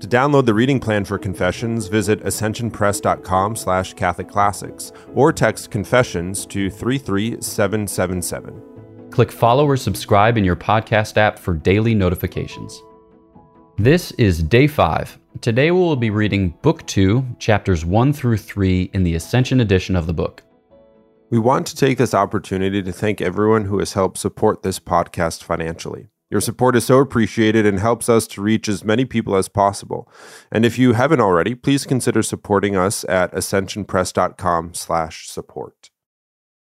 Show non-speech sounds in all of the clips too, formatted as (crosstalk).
To download the reading plan for Confessions, visit ascensionpress.com slash catholicclassics or text Confessions to 33777. Click follow or subscribe in your podcast app for daily notifications. This is day five. Today we will be reading Book 2, chapters 1 through 3 in the Ascension edition of the book. We want to take this opportunity to thank everyone who has helped support this podcast financially. Your support is so appreciated and helps us to reach as many people as possible. And if you haven't already, please consider supporting us at ascensionpress.com/support.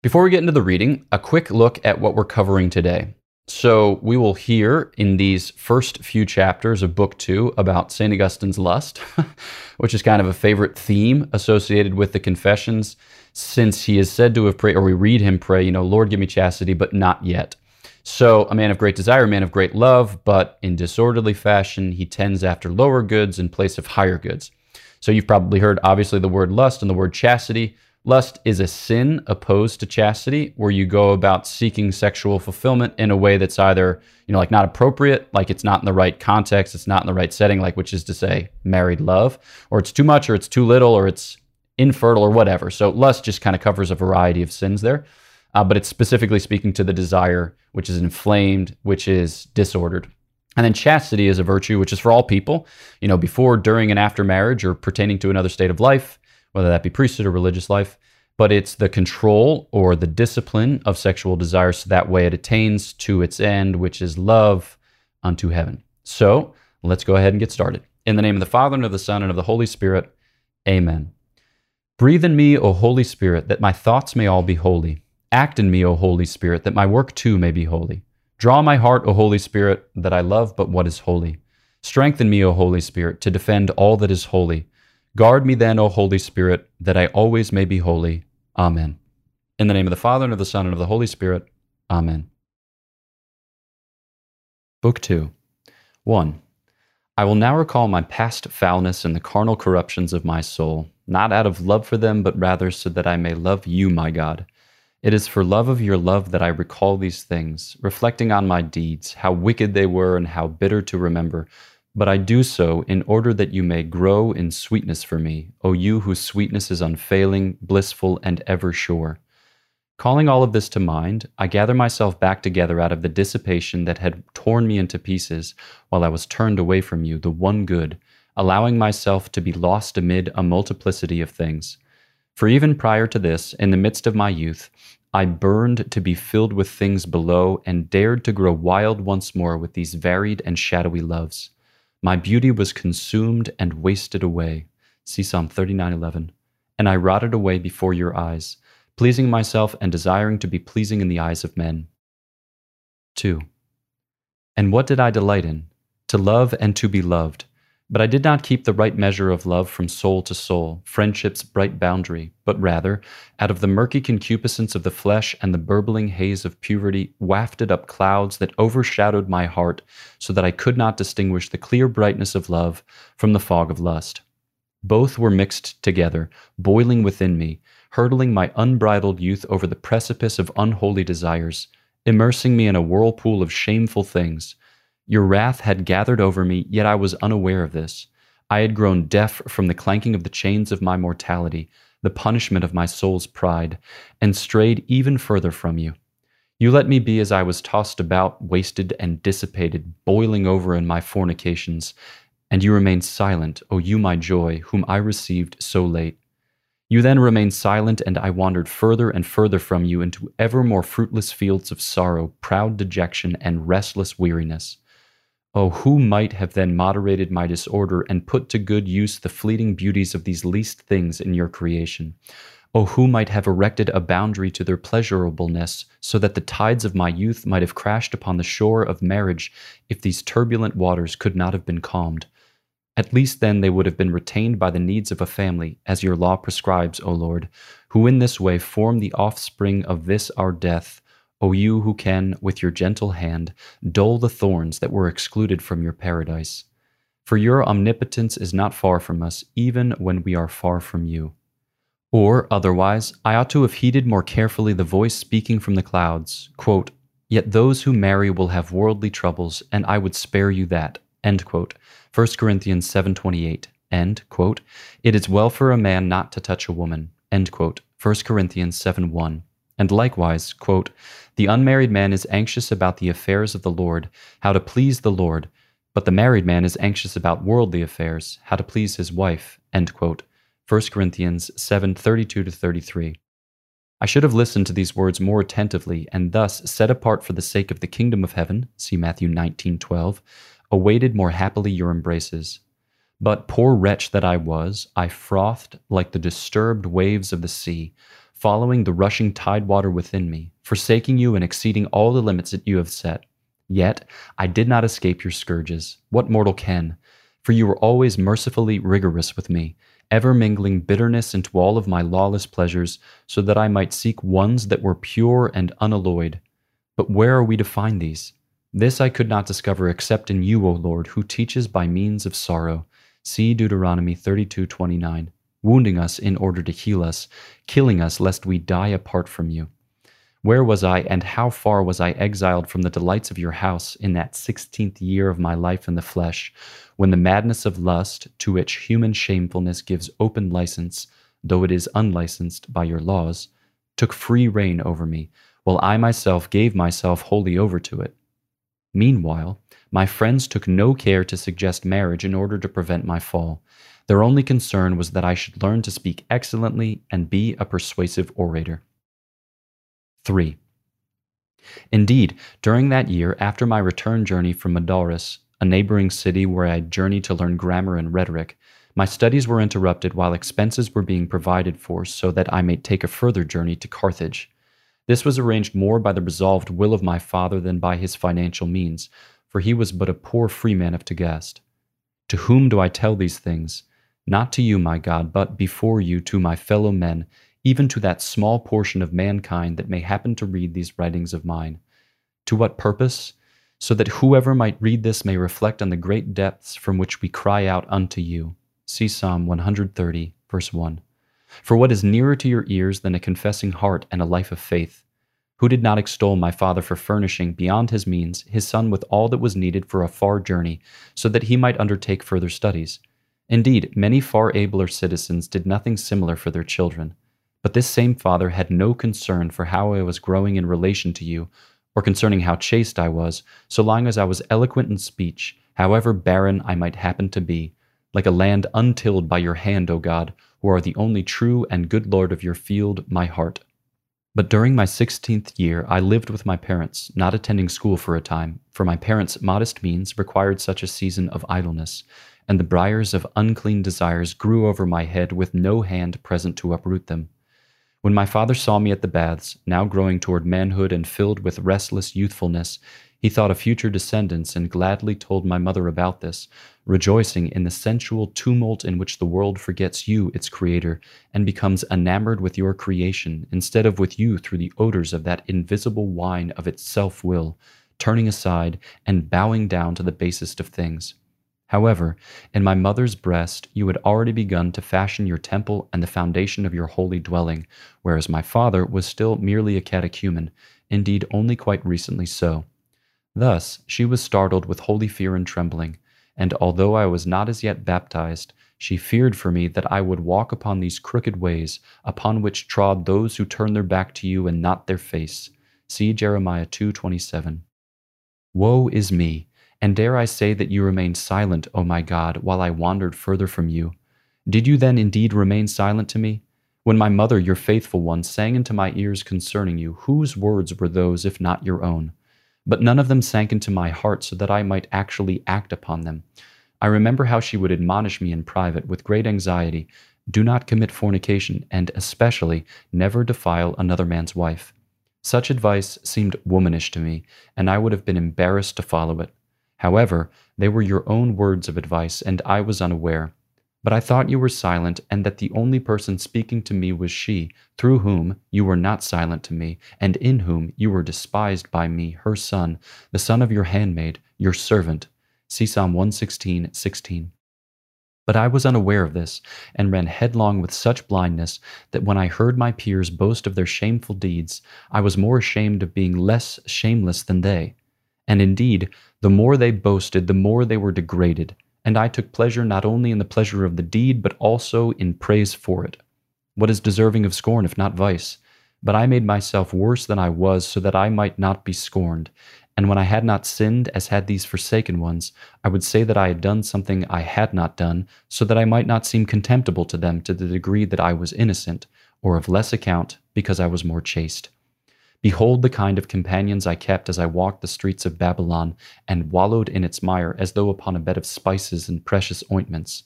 Before we get into the reading, a quick look at what we're covering today. So, we will hear in these first few chapters of Book 2 about St. Augustine's lust, (laughs) which is kind of a favorite theme associated with the Confessions, since he is said to have prayed, or we read him pray, you know, Lord, give me chastity, but not yet. So, a man of great desire, a man of great love, but in disorderly fashion, he tends after lower goods in place of higher goods. So, you've probably heard obviously the word lust and the word chastity. Lust is a sin opposed to chastity, where you go about seeking sexual fulfillment in a way that's either, you know, like not appropriate, like it's not in the right context, it's not in the right setting, like which is to say, married love, or it's too much, or it's too little, or it's infertile, or whatever. So, lust just kind of covers a variety of sins there uh, but it's specifically speaking to the desire, which is inflamed, which is disordered. And then chastity is a virtue which is for all people, you know, before, during, and after marriage or pertaining to another state of life, whether that be priesthood or religious life. But it's the control or the discipline of sexual desire so that way it attains to its end, which is love unto heaven. So let's go ahead and get started. In the name of the Father, and of the Son, and of the Holy Spirit, amen. Breathe in me, O Holy Spirit, that my thoughts may all be holy Act in me, O Holy Spirit, that my work too may be holy. Draw my heart, O Holy Spirit, that I love but what is holy. Strengthen me, O Holy Spirit, to defend all that is holy. Guard me then, O Holy Spirit, that I always may be holy. Amen. In the name of the Father, and of the Son, and of the Holy Spirit. Amen. Book 2 1. I will now recall my past foulness and the carnal corruptions of my soul, not out of love for them, but rather so that I may love you, my God it is for love of your love that I recall these things, reflecting on my deeds, how wicked they were and how bitter to remember. But I do so in order that you may grow in sweetness for me, O you whose sweetness is unfailing, blissful, and ever sure. Calling all of this to mind, I gather myself back together out of the dissipation that had torn me into pieces while I was turned away from you, the one good, allowing myself to be lost amid a multiplicity of things. For even prior to this, in the midst of my youth, I burned to be filled with things below and dared to grow wild once more with these varied and shadowy loves. My beauty was consumed and wasted away. See Psalm 39:11. And I rotted away before your eyes, pleasing myself and desiring to be pleasing in the eyes of men. 2. And what did I delight in? To love and to be loved but I did not keep the right measure of love from soul to soul, friendship's bright boundary, but rather, out of the murky concupiscence of the flesh and the burbling haze of puberty, wafted up clouds that overshadowed my heart so that I could not distinguish the clear brightness of love from the fog of lust. Both were mixed together, boiling within me, hurtling my unbridled youth over the precipice of unholy desires, immersing me in a whirlpool of shameful things your wrath had gathered over me, yet I was unaware of this. I had grown deaf from the clanking of the chains of my mortality, the punishment of my soul's pride, and strayed even further from you. You let me be as I was tossed about, wasted and dissipated, boiling over in my fornications, and you remained silent, O you my joy, whom I received so late. You then remained silent, and I wandered further and further from you into ever more fruitless fields of sorrow, proud dejection, and restless weariness. Oh, who might have then moderated my disorder and put to good use the fleeting beauties of these least things in your creation? Oh, who might have erected a boundary to their pleasurableness, so that the tides of my youth might have crashed upon the shore of marriage if these turbulent waters could not have been calmed? At least then they would have been retained by the needs of a family, as your law prescribes, O Lord, who in this way form the offspring of this our death, O you who can, with your gentle hand, dull the thorns that were excluded from your paradise. For your omnipotence is not far from us, even when we are far from you. Or, otherwise, I ought to have heeded more carefully the voice speaking from the clouds, quote, Yet those who marry will have worldly troubles, and I would spare you that. End quote. 1 Corinthians 7.28. And, quote, It is well for a man not to touch a woman. End quote. 1 Corinthians 7.1. And likewise, quote, The unmarried man is anxious about the affairs of the Lord, how to please the Lord, but the married man is anxious about worldly affairs, how to please his wife. End quote. 1 Corinthians 7:32 33. I should have listened to these words more attentively and thus set apart for the sake of the kingdom of heaven, see Matthew 19:12, awaited more happily your embraces. But poor wretch that I was, I frothed like the disturbed waves of the sea, following the rushing tidewater within me, forsaking you and exceeding all the limits that you have set. Yet I did not escape your scourges. What mortal can? For you were always mercifully rigorous with me ever mingling bitterness into all of my lawless pleasures, so that I might seek ones that were pure and unalloyed. But where are we to find these? This I could not discover except in you, O Lord, who teaches by means of sorrow. See Deuteronomy 32:29, wounding us in order to heal us, killing us lest we die apart from you. Where was I, and how far was I exiled from the delights of your house in that sixteenth year of my life in the flesh, when the madness of lust, to which human shamefulness gives open license, though it is unlicensed by your laws, took free reign over me, while I myself gave myself wholly over to it? Meanwhile, my friends took no care to suggest marriage in order to prevent my fall. Their only concern was that I should learn to speak excellently and be a persuasive orator. 3. Indeed, during that year, after my return journey from Madaris, a neighboring city where I had journeyed to learn grammar and rhetoric, my studies were interrupted while expenses were being provided for so that I might take a further journey to Carthage. This was arranged more by the resolved will of my father than by his financial means, for he was but a poor freeman of Tagaste. To whom do I tell these things? Not to you, my God, but before you to my fellow men, even to that small portion of mankind that may happen to read these writings of mine. To what purpose? So that whoever might read this may reflect on the great depths from which we cry out unto you. See Psalm 130, verse 1. For what is nearer to your ears than a confessing heart and a life of faith? Who did not extol my father for furnishing, beyond his means, his son with all that was needed for a far journey, so that he might undertake further studies? Indeed, many far abler citizens did nothing similar for their children. But this same Father had no concern for how I was growing in relation to you, or concerning how chaste I was, so long as I was eloquent in speech, however barren I might happen to be, like a land untilled by your hand, O God, who are the only true and good Lord of your field, my heart. But during my sixteenth year I lived with my parents, not attending school for a time, for my parents' modest means required such a season of idleness, and the briars of unclean desires grew over my head with no hand present to uproot them. When my father saw me at the baths, now growing toward manhood and filled with restless youthfulness, he thought of future descendants and gladly told my mother about this, rejoicing in the sensual tumult in which the world forgets you, its creator, and becomes enamored with your creation instead of with you through the odors of that invisible wine of its self will, turning aside and bowing down to the basest of things. However, in my mother's breast you had already begun to fashion your temple and the foundation of your holy dwelling, whereas my father was still merely a catechumen, indeed only quite recently so. Thus she was startled with holy fear and trembling, and although I was not as yet baptized, she feared for me that I would walk upon these crooked ways, upon which trod those who turn their back to you and not their face. See Jeremiah 2:27. Woe is me! And dare I say that you remained silent, O my God, while I wandered further from you? Did you then indeed remain silent to me? When my mother, your faithful one, sang into my ears concerning you, whose words were those if not your own? But none of them sank into my heart so that I might actually act upon them. I remember how she would admonish me in private with great anxiety do not commit fornication, and especially never defile another man's wife. Such advice seemed womanish to me, and I would have been embarrassed to follow it. However, they were your own words of advice, and I was unaware. But I thought you were silent, and that the only person speaking to me was she, through whom you were not silent to me, and in whom you were despised by me, her son, the son of your handmaid, your servant. See Psalm 116, 16. But I was unaware of this, and ran headlong with such blindness that when I heard my peers boast of their shameful deeds, I was more ashamed of being less shameless than they. And indeed, the more they boasted, the more they were degraded and I took pleasure not only in the pleasure of the deed, but also in praise for it. What is deserving of scorn, if not vice? But I made myself worse than I was, so that I might not be scorned. And when I had not sinned, as had these forsaken ones, I would say that I had done something I had not done, so that I might not seem contemptible to them to the degree that I was innocent, or of less account, because I was more chaste. Behold the kind of companions I kept as I walked the streets of Babylon, and wallowed in its mire as though upon a bed of spices and precious ointments.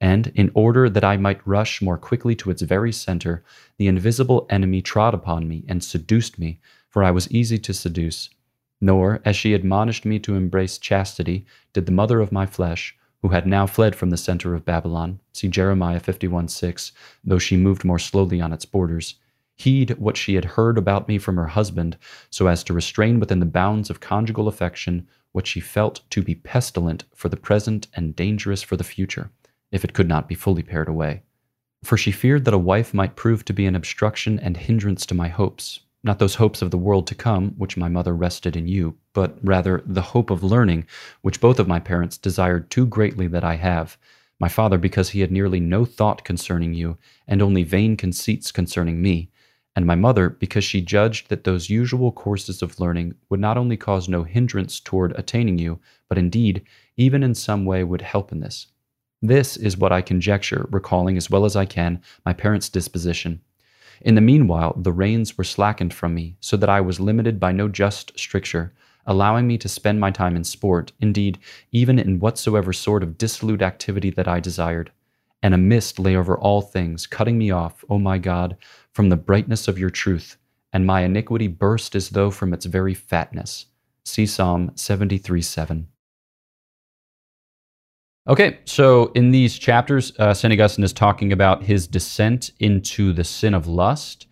And, in order that I might rush more quickly to its very center, the invisible enemy trod upon me and seduced me, for I was easy to seduce. Nor, as she admonished me to embrace chastity, did the mother of my flesh, who had now fled from the center of Babylon, see Jeremiah 51 6, though she moved more slowly on its borders, heed what she had heard about me from her husband, so as to restrain within the bounds of conjugal affection what she felt to be pestilent for the present and dangerous for the future, if it could not be fully pared away. For she feared that a wife might prove to be an obstruction and hindrance to my hopes, not those hopes of the world to come, which my mother rested in you, but rather the hope of learning, which both of my parents desired too greatly that I have. My father, because he had nearly no thought concerning you, and only vain conceits concerning me, and my mother because she judged that those usual courses of learning would not only cause no hindrance toward attaining you, but indeed, even in some way would help in this. This is what I conjecture, recalling as well as I can my parents' disposition. In the meanwhile, the reins were slackened from me, so that I was limited by no just stricture, allowing me to spend my time in sport, indeed, even in whatsoever sort of dissolute activity that I desired. And a mist lay over all things, cutting me off, O my God, from the brightness of your truth, and my iniquity burst as though from its very fatness. See Psalm 73 7. Okay, so in these chapters, uh, St. Augustine is talking about his descent into the sin of lust.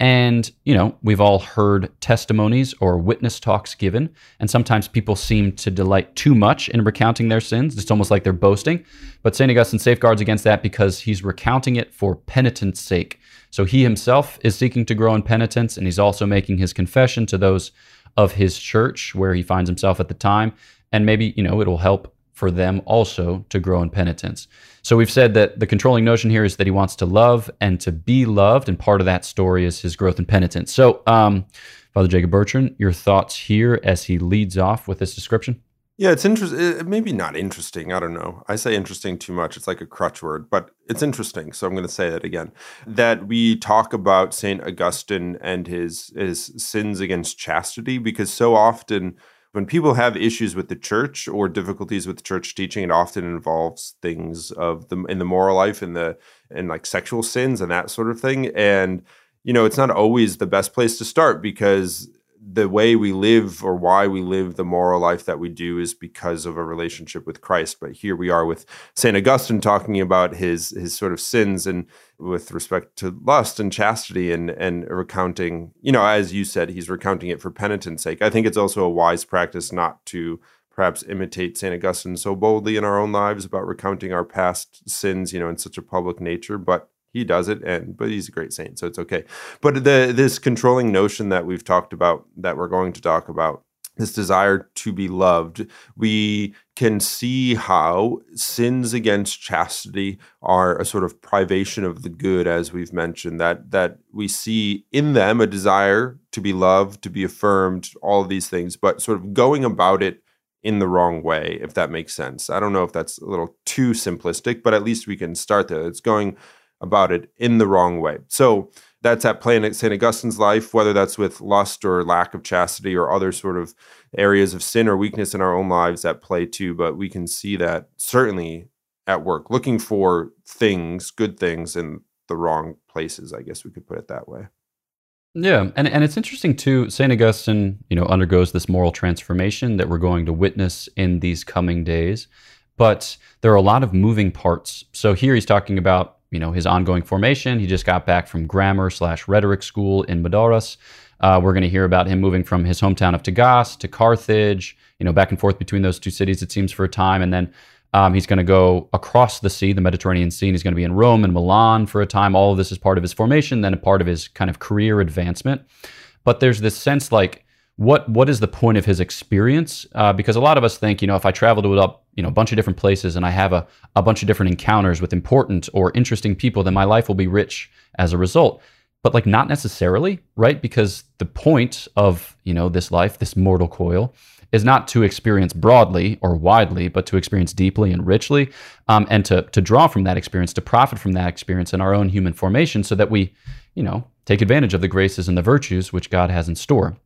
And, you know, we've all heard testimonies or witness talks given, and sometimes people seem to delight too much in recounting their sins. It's almost like they're boasting. But St. Augustine safeguards against that because he's recounting it for penitence sake. So he himself is seeking to grow in penitence, and he's also making his confession to those of his church where he finds himself at the time. And maybe, you know, it'll help for them also to grow in penitence. So we've said that the controlling notion here is that he wants to love and to be loved, and part of that story is his growth in penitence. So, um, Father Jacob Bertrand, your thoughts here as he leads off with this description? Yeah, it's interesting. Maybe not interesting. I don't know. I say interesting too much. It's like a crutch word, but it's interesting. So I'm going to say it again. That we talk about Saint Augustine and his his sins against chastity, because so often when people have issues with the church or difficulties with church teaching, it often involves things of the in the moral life and the and like sexual sins and that sort of thing. And you know, it's not always the best place to start because the way we live or why we live the moral life that we do is because of a relationship with Christ. But here we are with Saint Augustine talking about his his sort of sins and with respect to lust and chastity and and recounting, you know, as you said, he's recounting it for penitence sake. I think it's also a wise practice not to perhaps imitate Saint Augustine so boldly in our own lives about recounting our past sins, you know, in such a public nature, but he does it and but he's a great saint so it's okay. But the this controlling notion that we've talked about that we're going to talk about this desire to be loved we can see how sins against chastity are a sort of privation of the good as we've mentioned that that we see in them a desire to be loved to be affirmed all of these things but sort of going about it in the wrong way if that makes sense. I don't know if that's a little too simplistic but at least we can start there. It's going about it in the wrong way. So that's at play in St. Augustine's life, whether that's with lust or lack of chastity or other sort of areas of sin or weakness in our own lives at play too. But we can see that certainly at work, looking for things, good things in the wrong places, I guess we could put it that way. Yeah, and and it's interesting too. Saint Augustine, you know, undergoes this moral transformation that we're going to witness in these coming days, but there are a lot of moving parts. So here he's talking about you know his ongoing formation. He just got back from grammar slash rhetoric school in Madaras. Uh, we're going to hear about him moving from his hometown of Tagas to Carthage. You know, back and forth between those two cities. It seems for a time, and then um, he's going to go across the sea, the Mediterranean Sea, and he's going to be in Rome and Milan for a time. All of this is part of his formation, then a part of his kind of career advancement. But there's this sense like, what what is the point of his experience? Uh, because a lot of us think, you know, if I travel to a you know a bunch of different places and I have a, a bunch of different encounters with important or interesting people, then my life will be rich as a result. But like not necessarily, right? Because the point of you know this life, this mortal coil, is not to experience broadly or widely, but to experience deeply and richly, um, and to to draw from that experience, to profit from that experience in our own human formation, so that we, you know, take advantage of the graces and the virtues which God has in store.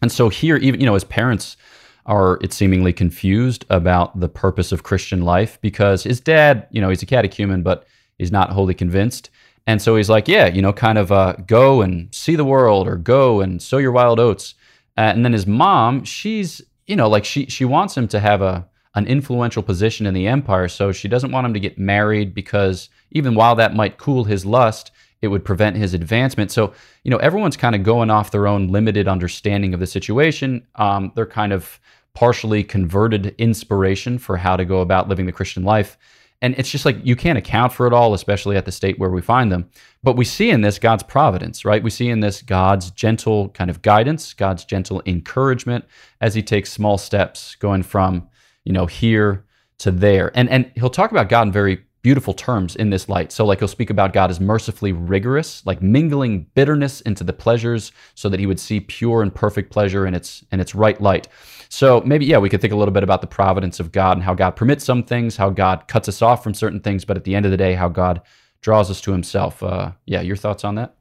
And so here, even you know, as parents are it seemingly confused about the purpose of Christian life because his dad, you know, he's a catechumen, but he's not wholly convinced. And so he's like, yeah, you know, kind of uh, go and see the world or go and sow your wild oats. Uh, and then his mom, she's you know, like she she wants him to have a an influential position in the empire, so she doesn't want him to get married because even while that might cool his lust, it would prevent his advancement. So, you know, everyone's kind of going off their own limited understanding of the situation. Um, they're kind of partially converted inspiration for how to go about living the Christian life. And it's just like you can't account for it all, especially at the state where we find them. But we see in this God's providence, right? We see in this God's gentle kind of guidance, God's gentle encouragement as he takes small steps going from, you know, here to there. And and he'll talk about God in very beautiful terms in this light. So like he'll speak about God as mercifully rigorous, like mingling bitterness into the pleasures so that he would see pure and perfect pleasure in its in its right light. So maybe, yeah, we could think a little bit about the providence of God and how God permits some things, how God cuts us off from certain things, but at the end of the day, how God draws us to himself. Uh, yeah, your thoughts on that?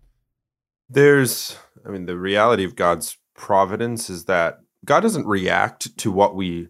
There's, I mean, the reality of God's providence is that God doesn't react to what we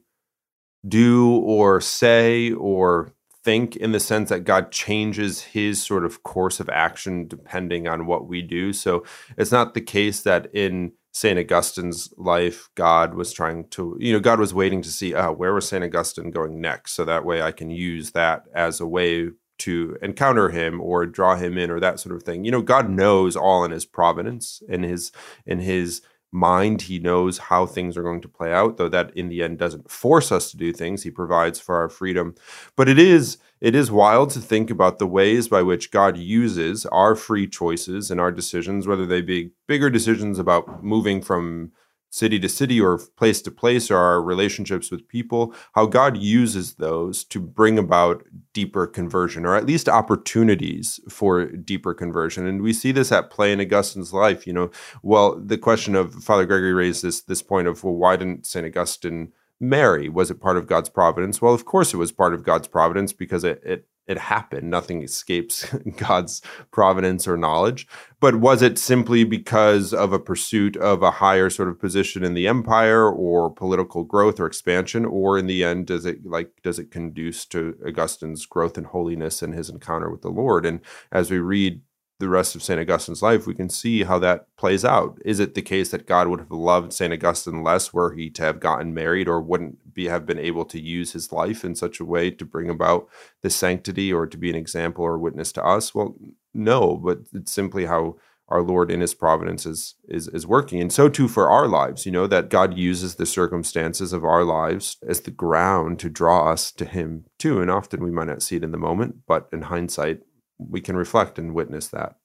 do or say or think in the sense that God changes his sort of course of action depending on what we do. So it's not the case that in St. Augustine's life, God was trying to, you know, God was waiting to see, uh, where was St. Augustine going next? So that way I can use that as a way to encounter him or draw him in or that sort of thing. You know, God knows all in his providence, in his, in his, mind. He knows how things are going to play out, though that in the end doesn't force us to do things. He provides for our freedom. But it is it is wild to think about the ways by which God uses our free choices and our decisions, whether they be bigger decisions about moving from city to city or place to place or our relationships with people, how God uses those to bring about deeper conversion or at least opportunities for deeper conversion. And we see this at play in Augustine's life. You know, well, the question of Father Gregory raised this this point of well, why didn't St. Augustine marry? Was it part of God's providence? Well, of course it was part of God's providence because it, it it happened. Nothing escapes (laughs) God's providence or knowledge. But was it simply because of a pursuit of a higher sort of position in the empire or political growth or expansion? Or in the end, does it like does it conduce to Augustine's growth in holiness and his encounter with the Lord? And as we read the rest of St. Augustine's life, we can see how that plays out. Is it the case that God would have loved St. Augustine less were he to have gotten married or wouldn't be have been able to use his life in such a way to bring about the sanctity or to be an example or witness to us? Well, no, but it's simply how our Lord in his providence is, is is working. And so too for our lives, you know, that God uses the circumstances of our lives as the ground to draw us to him too. And often we might not see it in the moment, but in hindsight, we can reflect and witness that.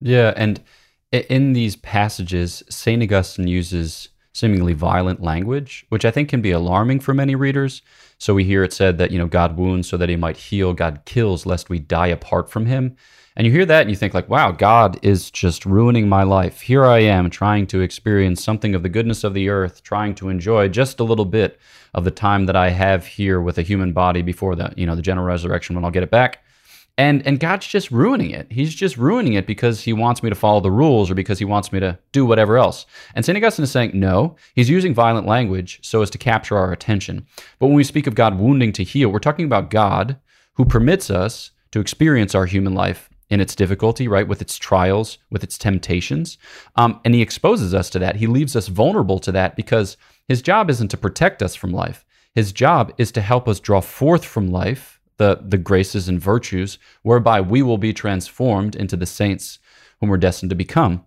Yeah, and in these passages, St. Augustine uses seemingly violent language, which I think can be alarming for many readers. So we hear it said that, you know, God wounds so that he might heal, God kills lest we die apart from him. And you hear that and you think like, wow, God is just ruining my life. Here I am trying to experience something of the goodness of the earth, trying to enjoy just a little bit of the time that I have here with a human body before the, you know, the general resurrection when I'll get it back and and God's just ruining it. He's just ruining it because he wants me to follow the rules or because he wants me to do whatever else. And St. Augustine is saying, no, he's using violent language so as to capture our attention. But when we speak of God wounding to heal, we're talking about God who permits us to experience our human life in its difficulty, right? With its trials, with its temptations. Um, and he exposes us to that. He leaves us vulnerable to that because his job isn't to protect us from life. His job is to help us draw forth from life the, the graces and virtues whereby we will be transformed into the saints whom we're destined to become.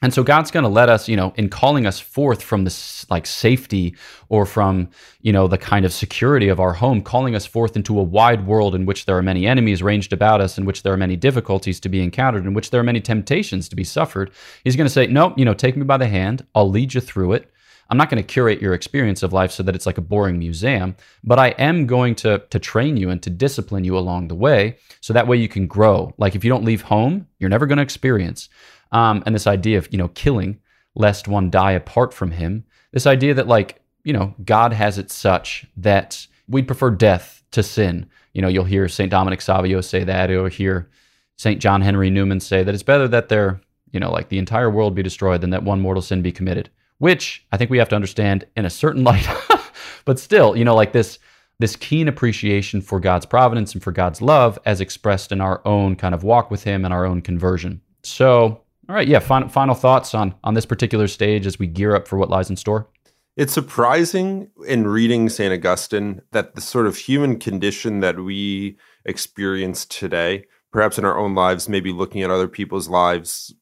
And so God's going to let us, you know, in calling us forth from this like safety or from, you know, the kind of security of our home, calling us forth into a wide world in which there are many enemies ranged about us, in which there are many difficulties to be encountered, in which there are many temptations to be suffered. He's going to say, "No, you know, take me by the hand. I'll lead you through it. I'm not going to curate your experience of life so that it's like a boring museum, but I am going to to train you and to discipline you along the way so that way you can grow. Like if you don't leave home, you're never going to experience. Um, and this idea of you know killing lest one die apart from him this idea that like you know god has it such that we'd prefer death to sin. You know you'll hear st dominic savio say that. Or hear st john henry newman say that it's better that there you know like the entire world be destroyed than that one mortal sin be committed which i think we have to understand in a certain light (laughs) but still you know like this this keen appreciation for god's providence and for god's love as expressed in our own kind of walk with him and our own conversion so all right, yeah. Final, final thoughts on on this particular stage as we gear up for what lies in store. It's surprising in reading St. Augustine that the sort of human condition that we experience today, perhaps in our own lives, maybe looking at other people's lives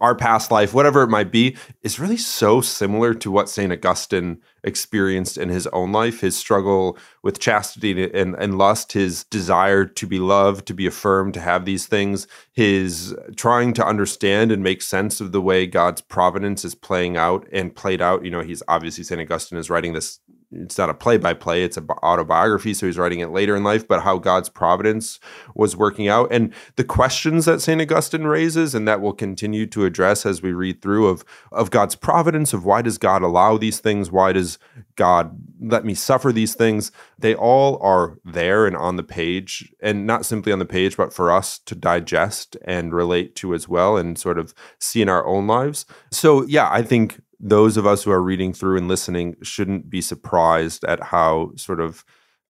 our past life, whatever it might be, is really so similar to what St. Augustine experienced in his own life his struggle with chastity and, and lust, his desire to be loved, to be affirmed, to have these things, his trying to understand and make sense of the way God's providence is playing out and played out. You know, he's obviously St. Augustine is writing this it's not a play by play, it's an autobiography. So he's writing it later in life, but how God's providence was working out. And the questions that St. Augustine raises, and that we'll continue to address as we read through of, of God's providence, of why does God allow these things? Why does God let me suffer these things? They all are there and on the page, and not simply on the page, but for us to digest and relate to as well and sort of see in our own lives. So, yeah, I think those of us who are reading through and listening shouldn't be surprised at how sort of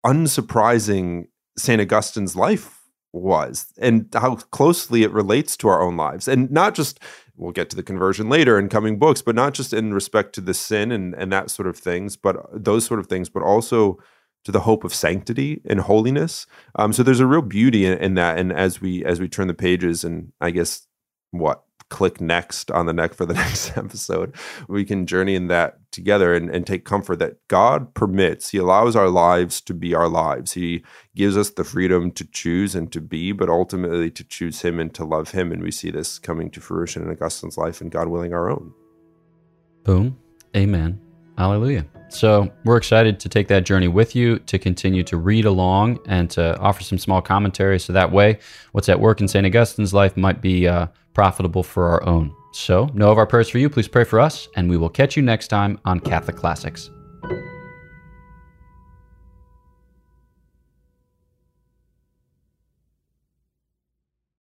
unsurprising St. Augustine's life was and how closely it relates to our own lives. And not just, we'll get to the conversion later in coming books, but not just in respect to the sin and, and that sort of things, but those sort of things, but also to the hope of sanctity and holiness. Um, so there's a real beauty in, in that. And as we as we turn the pages, and I guess what click next on the neck for the (laughs) next episode. We can journey in that together and, and take comfort that God permits, He allows our lives to be our lives. He gives us the freedom to choose and to be, but ultimately to choose Him and to love Him. And we see this coming to fruition in Augustine's life and God willing our own. Boom. Amen. Hallelujah. So we're excited to take that journey with you, to continue to read along and to offer some small commentary. So that way, what's at work in St. Augustine's life might be uh, profitable for our own. So, know of our prayers for you. Please pray for us, and we will catch you next time on Catholic Classics.